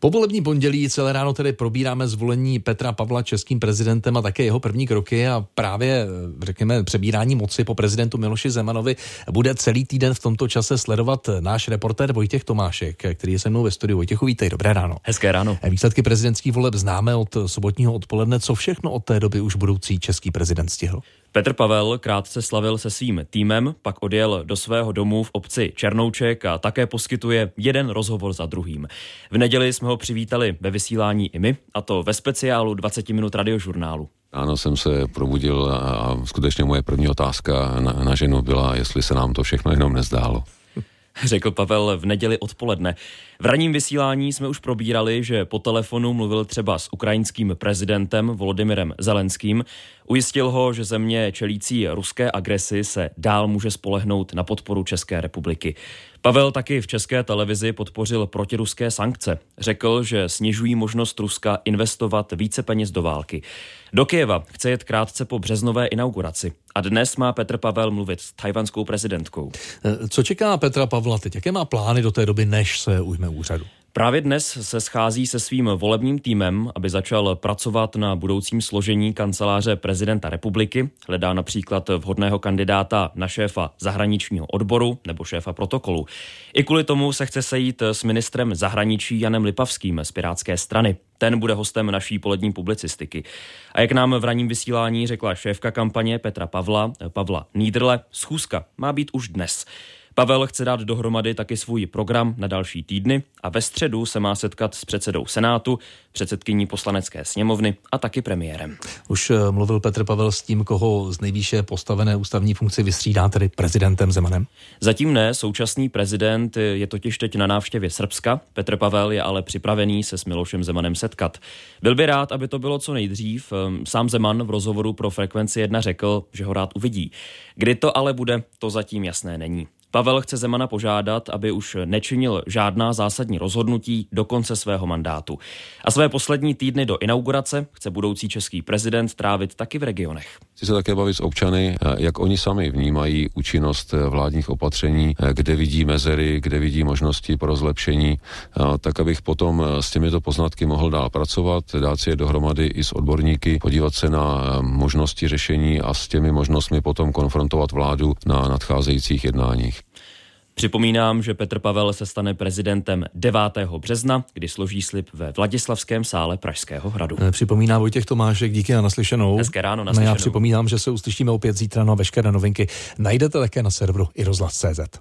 Povolební pondělí celé ráno tedy probíráme zvolení Petra Pavla českým prezidentem a také jeho první kroky a právě, řekněme, přebírání moci po prezidentu Miloši Zemanovi bude celý týden v tomto čase sledovat náš reportér Vojtěch Tomášek, který je se mnou ve studiu. Vojtěchu, vítej, dobré ráno. Hezké ráno. Výsledky prezidentských voleb známe od sobotního odpoledne. Co všechno od té doby už budoucí český prezident stihl? Petr Pavel krátce slavil se svým týmem, pak odjel do svého domu v obci Černouček a také poskytuje jeden rozhovor za druhým. V neděli jsme ho přivítali ve vysílání i my, a to ve speciálu 20 minut radiožurnálu. Ráno jsem se probudil a skutečně moje první otázka na, na ženu byla, jestli se nám to všechno jenom nezdálo řekl Pavel v neděli odpoledne. V ranním vysílání jsme už probírali, že po telefonu mluvil třeba s ukrajinským prezidentem Volodymyrem Zelenským. Ujistil ho, že země čelící ruské agresi se dál může spolehnout na podporu České republiky. Pavel taky v české televizi podpořil protiruské sankce. Řekl, že snižují možnost Ruska investovat více peněz do války. Do Kyjeva chce jet krátce po březnové inauguraci. A dnes má Petr Pavel mluvit s tajvanskou prezidentkou. Co čeká Petra Pavla teď? Jaké má plány do té doby, než se ujme úřadu? Právě dnes se schází se svým volebním týmem, aby začal pracovat na budoucím složení kanceláře prezidenta republiky. Hledá například vhodného kandidáta na šéfa zahraničního odboru nebo šéfa protokolu. I kvůli tomu se chce sejít s ministrem zahraničí Janem Lipavským z Pirátské strany. Ten bude hostem naší polední publicistiky. A jak nám v ranním vysílání řekla šéfka kampaně Petra Pavla, Pavla Nídrle, schůzka má být už dnes. Pavel chce dát dohromady taky svůj program na další týdny a ve středu se má setkat s předsedou Senátu, předsedkyní poslanecké sněmovny a taky premiérem. Už eh, mluvil Petr Pavel s tím, koho z nejvýše postavené ústavní funkci vystřídá, tedy prezidentem Zemanem? Zatím ne, současný prezident je totiž teď na návštěvě Srbska. Petr Pavel je ale připravený se s Milošem Zemanem setkat. Byl by rád, aby to bylo co nejdřív. Ehm, sám Zeman v rozhovoru pro Frekvenci 1 řekl, že ho rád uvidí. Kdy to ale bude, to zatím jasné není. Pavel chce Zemana požádat, aby už nečinil žádná zásadní rozhodnutí do konce svého mandátu. A své poslední týdny do inaugurace chce budoucí český prezident trávit taky v regionech. Chci se také bavit s občany, jak oni sami vnímají účinnost vládních opatření, kde vidí mezery, kde vidí možnosti pro zlepšení, tak abych potom s těmito poznatky mohl dál pracovat, dát si je dohromady i s odborníky, podívat se na možnosti řešení a s těmi možnostmi potom konfrontovat vládu na nadcházejících jednáních. Připomínám, že Petr Pavel se stane prezidentem 9. března, kdy složí slib ve Vladislavském sále Pražského hradu. Eh, připomíná Vojtěch Tomášek, díky a naslyšenou. Hezké ráno, naslyšenou. No já připomínám, že se uslyšíme opět zítra na veškeré novinky. Najdete také na serveru i rozhlas.cz.